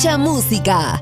Mucha música.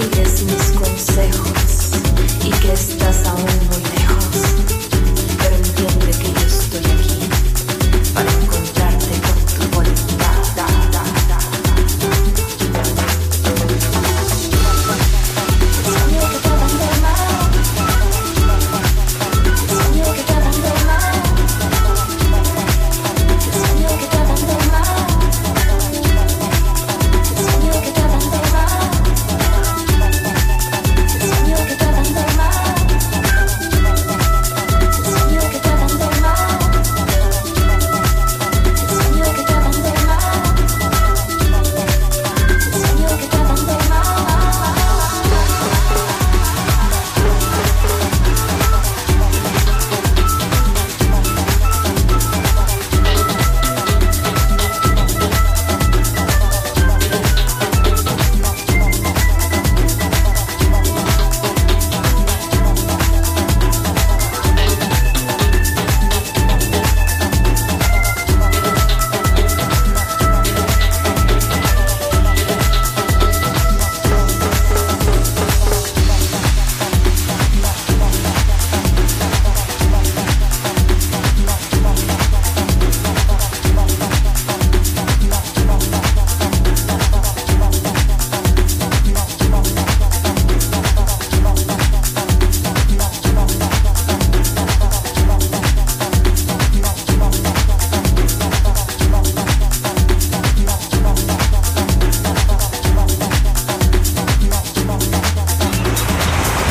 sigues mis consejos y que estás aún